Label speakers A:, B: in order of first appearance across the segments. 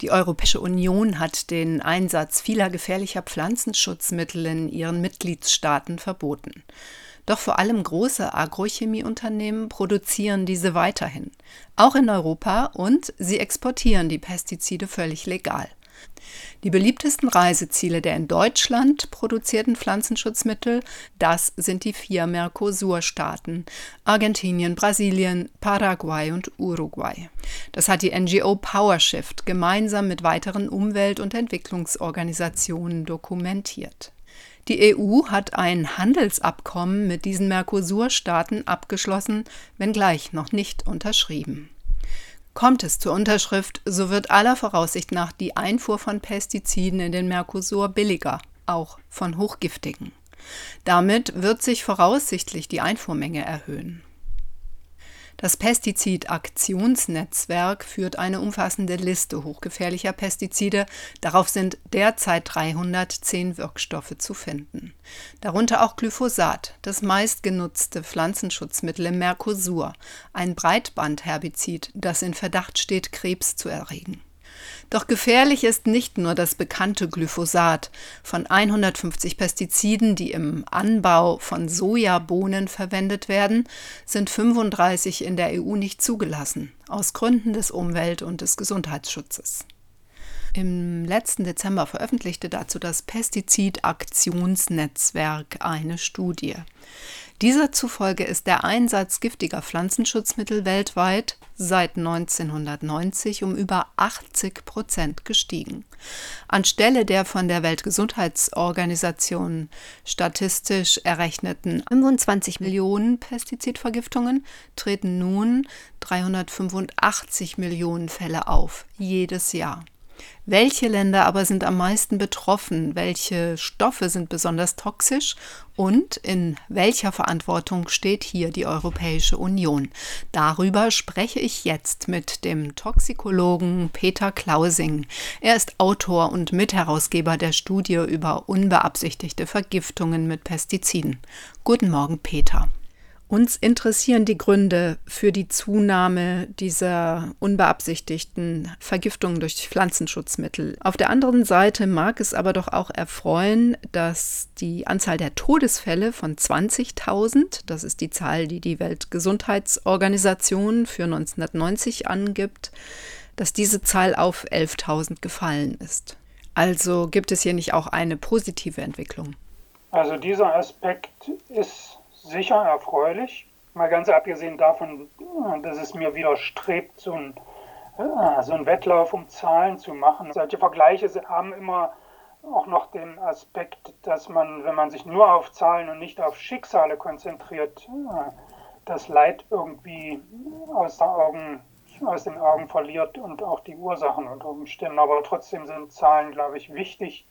A: Die Europäische Union hat den Einsatz vieler gefährlicher Pflanzenschutzmittel in ihren Mitgliedstaaten verboten. Doch vor allem große Agrochemieunternehmen produzieren diese weiterhin, auch in Europa, und sie exportieren die Pestizide völlig legal. Die beliebtesten Reiseziele der in Deutschland produzierten Pflanzenschutzmittel, das sind die vier Mercosur-Staaten Argentinien, Brasilien, Paraguay und Uruguay. Das hat die NGO PowerShift gemeinsam mit weiteren Umwelt- und Entwicklungsorganisationen dokumentiert. Die EU hat ein Handelsabkommen mit diesen Mercosur-Staaten abgeschlossen, wenngleich noch nicht unterschrieben. Kommt es zur Unterschrift, so wird aller Voraussicht nach die Einfuhr von Pestiziden in den Mercosur billiger, auch von hochgiftigen. Damit wird sich voraussichtlich die Einfuhrmenge erhöhen. Das Pestizidaktionsnetzwerk führt eine umfassende Liste hochgefährlicher Pestizide. Darauf sind derzeit 310 Wirkstoffe zu finden. Darunter auch Glyphosat, das meistgenutzte Pflanzenschutzmittel im Mercosur, ein Breitbandherbizid, das in Verdacht steht, Krebs zu erregen. Doch gefährlich ist nicht nur das bekannte Glyphosat. Von 150 Pestiziden, die im Anbau von Sojabohnen verwendet werden, sind 35 in der EU nicht zugelassen, aus Gründen des Umwelt- und des Gesundheitsschutzes. Im letzten Dezember veröffentlichte dazu das Pestizidaktionsnetzwerk eine Studie. Dieser zufolge ist der Einsatz giftiger Pflanzenschutzmittel weltweit seit 1990 um über 80 Prozent gestiegen. Anstelle der von der Weltgesundheitsorganisation statistisch errechneten 25 Millionen Pestizidvergiftungen treten nun 385 Millionen Fälle auf, jedes Jahr. Welche Länder aber sind am meisten betroffen? Welche Stoffe sind besonders toxisch? Und in welcher Verantwortung steht hier die Europäische Union? Darüber spreche ich jetzt mit dem Toxikologen Peter Klausing. Er ist Autor und Mitherausgeber der Studie über unbeabsichtigte Vergiftungen mit Pestiziden. Guten Morgen, Peter. Uns interessieren die Gründe für die Zunahme dieser unbeabsichtigten Vergiftungen durch Pflanzenschutzmittel. Auf der anderen Seite mag es aber doch auch erfreuen, dass die Anzahl der Todesfälle von 20.000, das ist die Zahl, die die Weltgesundheitsorganisation für 1990 angibt, dass diese Zahl auf 11.000 gefallen ist. Also gibt es hier nicht auch eine positive Entwicklung?
B: Also dieser Aspekt ist sicher erfreulich. Mal ganz abgesehen davon, dass es mir widerstrebt, so äh, so ein Wettlauf um Zahlen zu machen. Solche Vergleiche haben immer auch noch den Aspekt, dass man, wenn man sich nur auf Zahlen und nicht auf Schicksale konzentriert, äh, das Leid irgendwie aus, Augen, aus, den Augen verliert und auch die Ursachen unter Umständen. Aber trotzdem sind Zahlen, glaube ich, wichtig,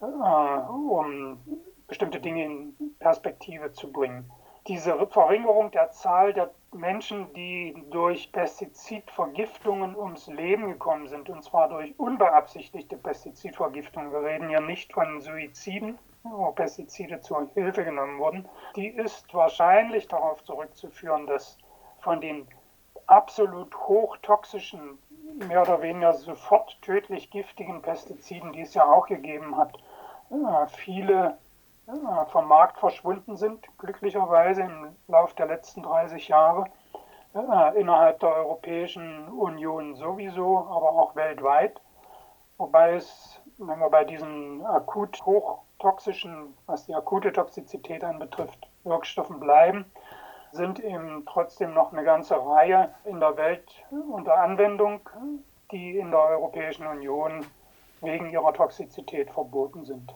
B: äh, um bestimmte Dinge in Perspektive zu bringen. Diese Verringerung der Zahl der Menschen, die durch Pestizidvergiftungen ums Leben gekommen sind, und zwar durch unbeabsichtigte Pestizidvergiftungen, wir reden hier nicht von Suiziden, wo Pestizide zur Hilfe genommen wurden, die ist wahrscheinlich darauf zurückzuführen, dass von den absolut hochtoxischen, mehr oder weniger sofort tödlich giftigen Pestiziden, die es ja auch gegeben hat, viele vom Markt verschwunden sind, glücklicherweise im Laufe der letzten 30 Jahre. innerhalb der Europäischen Union sowieso, aber auch weltweit. Wobei es, wenn wir bei diesen akut hochtoxischen, was die akute Toxizität anbetrifft, Wirkstoffen bleiben, sind eben trotzdem noch eine ganze Reihe in der Welt unter Anwendung, die in der Europäischen Union wegen ihrer Toxizität verboten sind.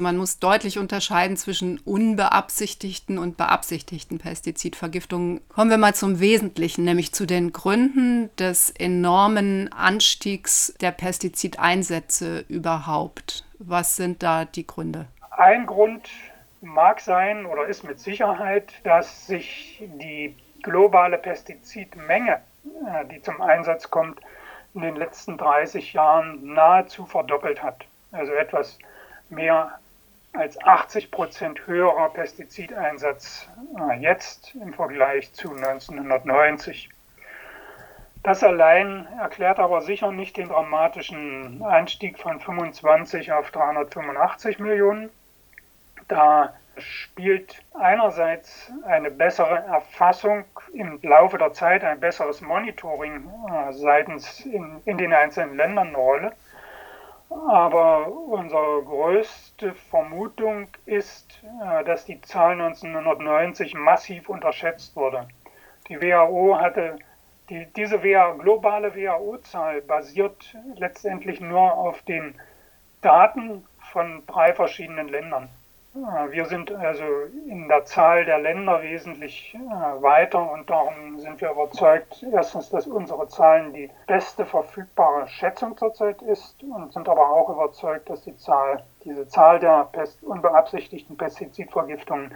A: Man muss deutlich unterscheiden zwischen unbeabsichtigten und beabsichtigten Pestizidvergiftungen. Kommen wir mal zum Wesentlichen, nämlich zu den Gründen des enormen Anstiegs der Pestizideinsätze überhaupt. Was sind da die Gründe?
B: Ein Grund mag sein oder ist mit Sicherheit, dass sich die globale Pestizidmenge, äh, die zum Einsatz kommt, in den letzten 30 Jahren nahezu verdoppelt hat. Also etwas mehr als 80 Prozent höherer Pestizideinsatz äh, jetzt im Vergleich zu 1990. Das allein erklärt aber sicher nicht den dramatischen Anstieg von 25 auf 385 Millionen. Da spielt einerseits eine bessere Erfassung im Laufe der Zeit, ein besseres Monitoring äh, seitens in, in den einzelnen Ländern eine Rolle. Aber unsere größte Vermutung ist, äh, dass die Zahl 1990 massiv unterschätzt wurde. Die WHO hatte die, diese WHO, globale WHO-Zahl basiert letztendlich nur auf den Daten von drei verschiedenen Ländern. Wir sind also in der Zahl der Länder wesentlich äh, weiter und darum sind wir überzeugt, erstens, dass unsere Zahlen die beste verfügbare Schätzung zurzeit ist und sind aber auch überzeugt, dass die Zahl, diese Zahl der unbeabsichtigten Pestizidvergiftungen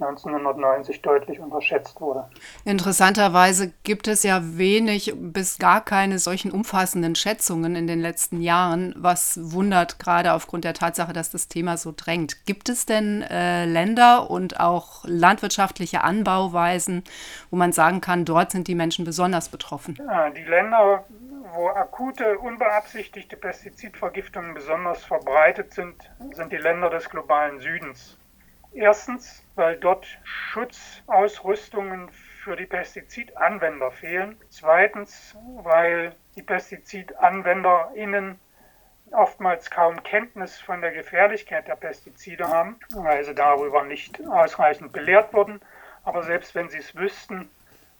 B: 1990 deutlich unterschätzt wurde.
A: Interessanterweise gibt es ja wenig bis gar keine solchen umfassenden Schätzungen in den letzten Jahren, was wundert gerade aufgrund der Tatsache, dass das Thema so drängt. Gibt es denn äh, Länder und auch landwirtschaftliche Anbauweisen, wo man sagen kann, dort sind die Menschen besonders betroffen?
B: Ja, die Länder, wo akute, unbeabsichtigte Pestizidvergiftungen besonders verbreitet sind, sind die Länder des globalen Südens. Erstens, weil dort Schutzausrüstungen für die Pestizidanwender fehlen. Zweitens, weil die PestizidanwenderInnen oftmals kaum Kenntnis von der Gefährlichkeit der Pestizide haben, weil sie darüber nicht ausreichend belehrt wurden. Aber selbst wenn sie es wüssten,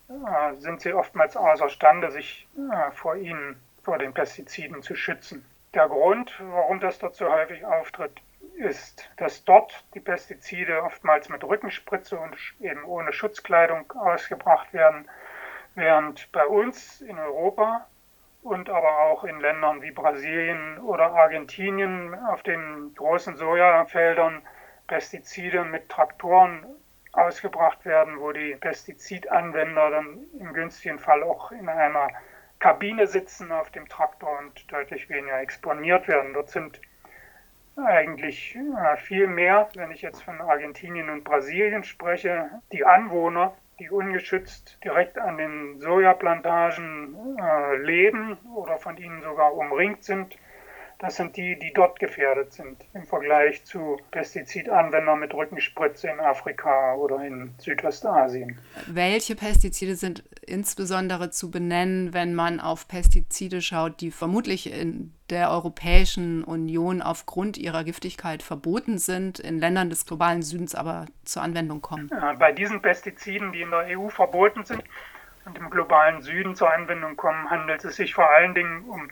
B: äh, sind sie oftmals außerstande, sich äh, vor ihnen, vor den Pestiziden zu schützen. Der Grund, warum das dort so häufig auftritt, ist, dass dort die Pestizide oftmals mit Rückenspritze und eben ohne Schutzkleidung ausgebracht werden, während bei uns in Europa und aber auch in Ländern wie Brasilien oder Argentinien auf den großen Sojafeldern Pestizide mit Traktoren ausgebracht werden, wo die Pestizidanwender dann im günstigen Fall auch in einer Kabine sitzen auf dem Traktor und deutlich weniger exponiert werden. Dort sind eigentlich viel mehr, wenn ich jetzt von Argentinien und Brasilien spreche, die Anwohner, die ungeschützt direkt an den Sojaplantagen äh, leben oder von ihnen sogar umringt sind, das sind die, die dort gefährdet sind im Vergleich zu Pestizidanwendern mit Rückenspritze in Afrika oder in Südostasien.
A: Welche Pestizide sind insbesondere zu benennen, wenn man auf Pestizide schaut, die vermutlich in der Europäischen Union aufgrund ihrer Giftigkeit verboten sind, in Ländern des globalen Südens aber zur Anwendung kommen?
B: Bei diesen Pestiziden, die in der EU verboten sind und im globalen Süden zur Anwendung kommen, handelt es sich vor allen Dingen um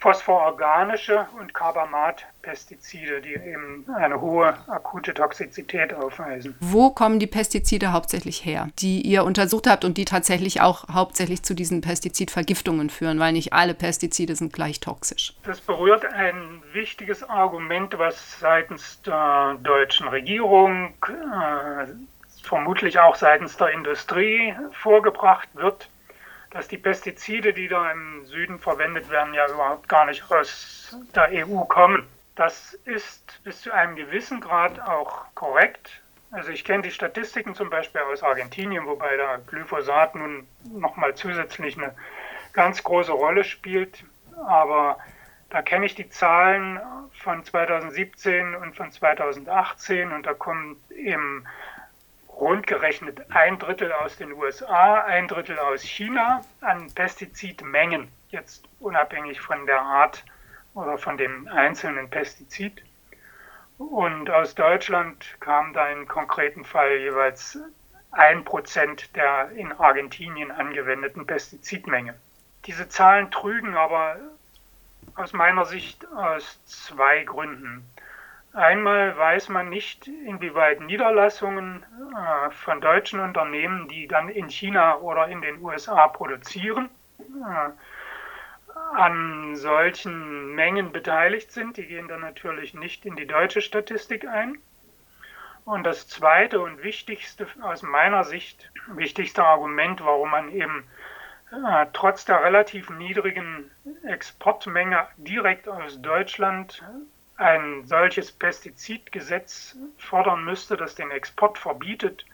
B: phosphororganische und Carbamat-Pestizide, die eben eine hohe akute Toxizität aufweisen.
A: Wo kommen die Pestizide hauptsächlich her, die ihr untersucht habt und die tatsächlich auch hauptsächlich zu diesen Pestizidvergiftungen führen, weil nicht alle Pestizide sind gleich toxisch?
B: Das berührt ein wichtiges Argument, was seitens der deutschen Regierung, äh, vermutlich auch seitens der Industrie vorgebracht wird dass die Pestizide, die da im Süden verwendet werden, ja überhaupt gar nicht aus der EU kommen. Das ist bis zu einem gewissen Grad auch korrekt. Also ich kenne die Statistiken zum Beispiel aus Argentinien, wobei da Glyphosat nun nochmal zusätzlich eine ganz große Rolle spielt. Aber da kenne ich die Zahlen von 2017 und von 2018 und da kommen eben rundgerechnet ein Drittel aus den USA, ein Drittel aus China an Pestizidmengen, jetzt unabhängig von der Art oder von dem einzelnen Pestizid. Und aus Deutschland kam da im konkreten Fall jeweils ein Prozent der in Argentinien angewendeten Pestizidmenge. Diese Zahlen trügen aber aus meiner Sicht aus zwei Gründen. Einmal weiß man nicht, inwieweit Niederlassungen äh, von deutschen Unternehmen, die dann in China oder in den USA produzieren, äh, an solchen Mengen beteiligt sind. Die gehen dann natürlich nicht in die deutsche Statistik ein. Und das zweite und wichtigste, aus meiner Sicht, wichtigste Argument, warum man eben äh, trotz der relativ niedrigen Exportmenge direkt aus Deutschland ein solches Pestizidgesetz fordern müsste, das den Export verbietet,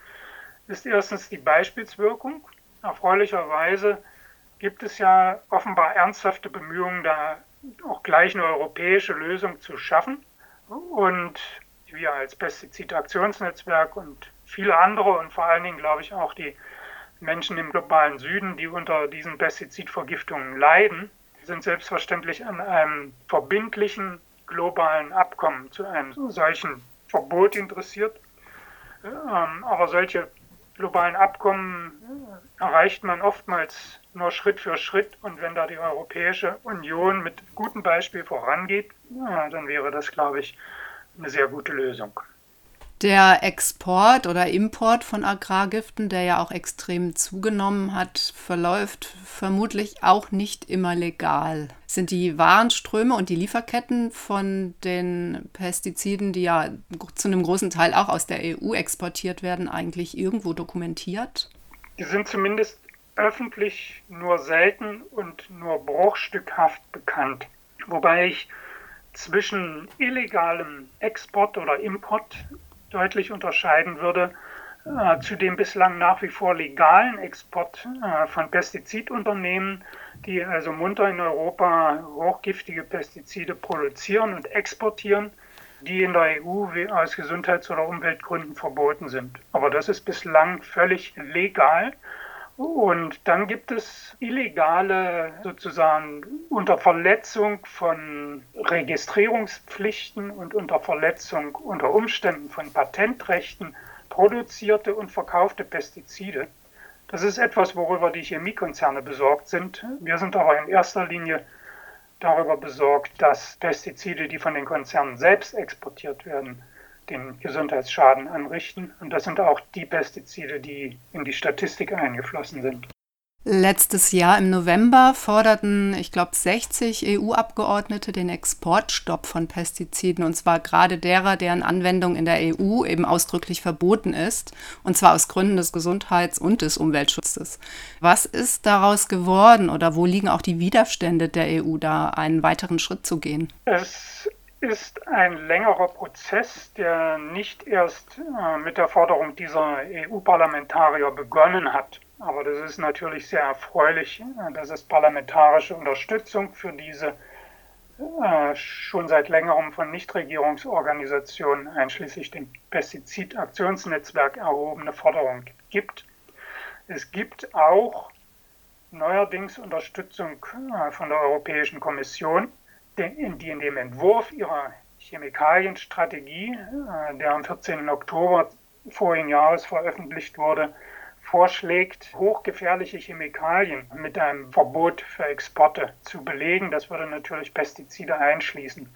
B: ist erstens die Beispielswirkung. Erfreulicherweise gibt es ja offenbar ernsthafte Bemühungen, da auch gleich eine europäische Lösung zu schaffen. Und wir als Pestizidaktionsnetzwerk und viele andere und vor allen Dingen, glaube ich, auch die Menschen im globalen Süden, die unter diesen Pestizidvergiftungen leiden, sind selbstverständlich an einem verbindlichen globalen Abkommen zu einem solchen Verbot interessiert. Ähm, aber solche globalen Abkommen erreicht man oftmals nur Schritt für Schritt. Und wenn da die Europäische Union mit gutem Beispiel vorangeht, dann wäre das, glaube ich, eine sehr gute Lösung.
A: Der Export oder Import von Agrargiften, der ja auch extrem zugenommen hat, verläuft vermutlich auch nicht immer legal. Sind die Warenströme und die Lieferketten von den Pestiziden, die ja zu einem großen Teil auch aus der EU exportiert werden, eigentlich irgendwo dokumentiert?
B: Die sind zumindest öffentlich nur selten und nur bruchstückhaft bekannt. Wobei ich zwischen illegalem Export oder Import deutlich unterscheiden würde äh, zu dem bislang nach wie vor legalen Export äh, von Pestizidunternehmen, die also munter in Europa hochgiftige Pestizide produzieren und exportieren, die in der EU aus Gesundheits- oder Umweltgründen verboten sind. Aber das ist bislang völlig legal. Und dann gibt es illegale, sozusagen unter Verletzung von Registrierungspflichten und unter Verletzung unter Umständen von Patentrechten produzierte und verkaufte Pestizide. Das ist etwas, worüber die Chemiekonzerne besorgt sind. Wir sind aber in erster Linie darüber besorgt, dass Pestizide, die von den Konzernen selbst exportiert werden, den Gesundheitsschaden anrichten. Und das sind auch die Pestizide, die in die Statistik eingeflossen sind.
A: Letztes Jahr im November forderten, ich glaube, 60 EU-Abgeordnete den Exportstopp von Pestiziden, und zwar gerade derer, deren Anwendung in der EU eben ausdrücklich verboten ist, und zwar aus Gründen des Gesundheits- und des Umweltschutzes. Was ist daraus geworden oder wo liegen auch die Widerstände der EU, da einen weiteren Schritt zu gehen?
B: Es ist ein längerer Prozess, der nicht erst äh, mit der Forderung dieser EU-Parlamentarier begonnen hat. Aber das ist natürlich sehr erfreulich, äh, dass es parlamentarische Unterstützung für diese äh, schon seit längerem von Nichtregierungsorganisationen einschließlich dem Pestizidaktionsnetzwerk erhobene Forderung gibt. Es gibt auch neuerdings Unterstützung äh, von der Europäischen Kommission die in dem Entwurf ihrer Chemikalienstrategie, äh, der am 14. Oktober vorigen Jahres veröffentlicht wurde, vorschlägt, hochgefährliche Chemikalien mit einem Verbot für Exporte zu belegen. Das würde natürlich Pestizide einschließen.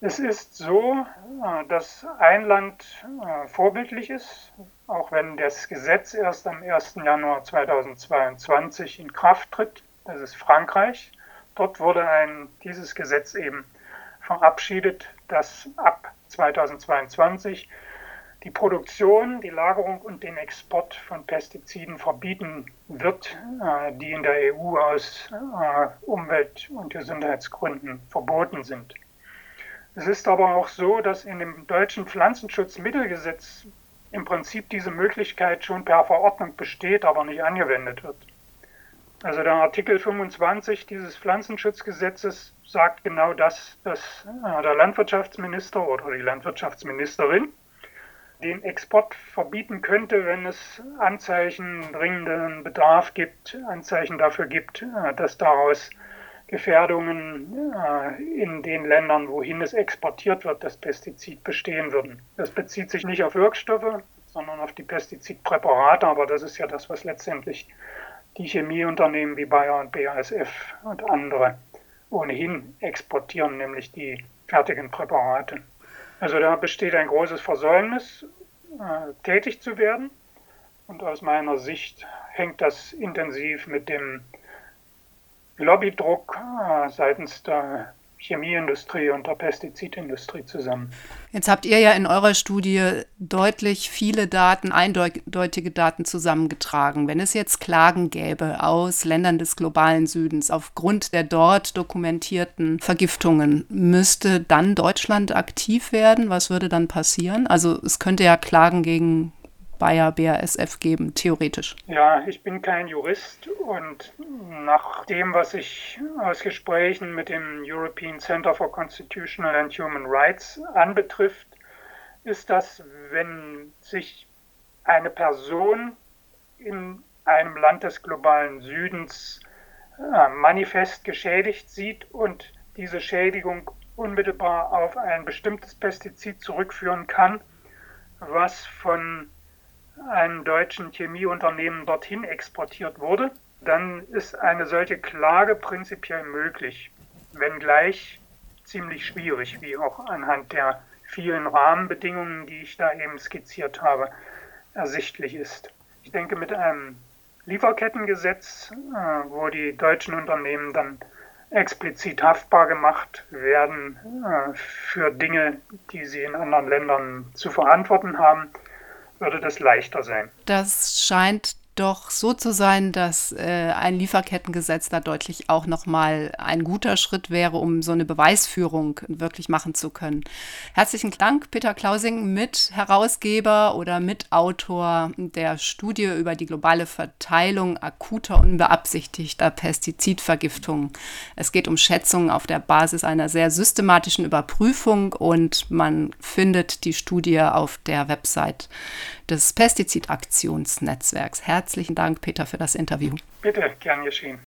B: Es ist so, äh, dass ein Land äh, vorbildlich ist, auch wenn das Gesetz erst am 1. Januar 2022 in Kraft tritt. Das ist Frankreich. Dort wurde ein, dieses Gesetz eben verabschiedet, das ab 2022 die Produktion, die Lagerung und den Export von Pestiziden verbieten wird, äh, die in der EU aus äh, Umwelt- und Gesundheitsgründen verboten sind. Es ist aber auch so, dass in dem deutschen Pflanzenschutzmittelgesetz im Prinzip diese Möglichkeit schon per Verordnung besteht, aber nicht angewendet wird. Also der Artikel 25 dieses Pflanzenschutzgesetzes sagt genau das, dass äh, der Landwirtschaftsminister oder die Landwirtschaftsministerin den Export verbieten könnte, wenn es Anzeichen dringenden Bedarf gibt, Anzeichen dafür gibt, äh, dass daraus Gefährdungen äh, in den Ländern, wohin es exportiert wird, das Pestizid bestehen würden. Das bezieht sich nicht auf Wirkstoffe, sondern auf die Pestizidpräparate, aber das ist ja das, was letztendlich die Chemieunternehmen wie Bayer und BASF und andere ohnehin exportieren, nämlich die fertigen Präparate. Also da besteht ein großes Versäumnis, äh, tätig zu werden. Und aus meiner Sicht hängt das intensiv mit dem Lobbydruck äh, seitens der Chemieindustrie und der Pestizidindustrie zusammen.
A: Jetzt habt ihr ja in eurer Studie deutlich viele Daten, eindeutige Daten zusammengetragen. Wenn es jetzt Klagen gäbe aus Ländern des globalen Südens aufgrund der dort dokumentierten Vergiftungen, müsste dann Deutschland aktiv werden? Was würde dann passieren? Also es könnte ja Klagen gegen Bayer BASF geben, theoretisch?
B: Ja, ich bin kein Jurist und nach dem, was ich aus Gesprächen mit dem European Center for Constitutional and Human Rights anbetrifft, ist das, wenn sich eine Person in einem Land des globalen Südens äh, manifest geschädigt sieht und diese Schädigung unmittelbar auf ein bestimmtes Pestizid zurückführen kann, was von einem deutschen Chemieunternehmen dorthin exportiert wurde, dann ist eine solche Klage prinzipiell möglich, wenngleich ziemlich schwierig, wie auch anhand der vielen Rahmenbedingungen, die ich da eben skizziert habe, ersichtlich ist. Ich denke, mit einem Lieferkettengesetz, äh, wo die deutschen Unternehmen dann explizit haftbar gemacht werden äh, für Dinge, die sie in anderen Ländern zu verantworten haben, würde das leichter sein.
A: Das scheint doch so zu sein, dass äh, ein Lieferkettengesetz da deutlich auch nochmal ein guter Schritt wäre, um so eine Beweisführung wirklich machen zu können. Herzlichen Dank, Peter Klausing, Mitherausgeber oder Mitautor der Studie über die globale Verteilung akuter unbeabsichtigter Pestizidvergiftungen. Es geht um Schätzungen auf der Basis einer sehr systematischen Überprüfung und man findet die Studie auf der Website des Pestizidaktionsnetzwerks. Herzlichen Dank, Peter, für das Interview.
B: Bitte, gern geschehen.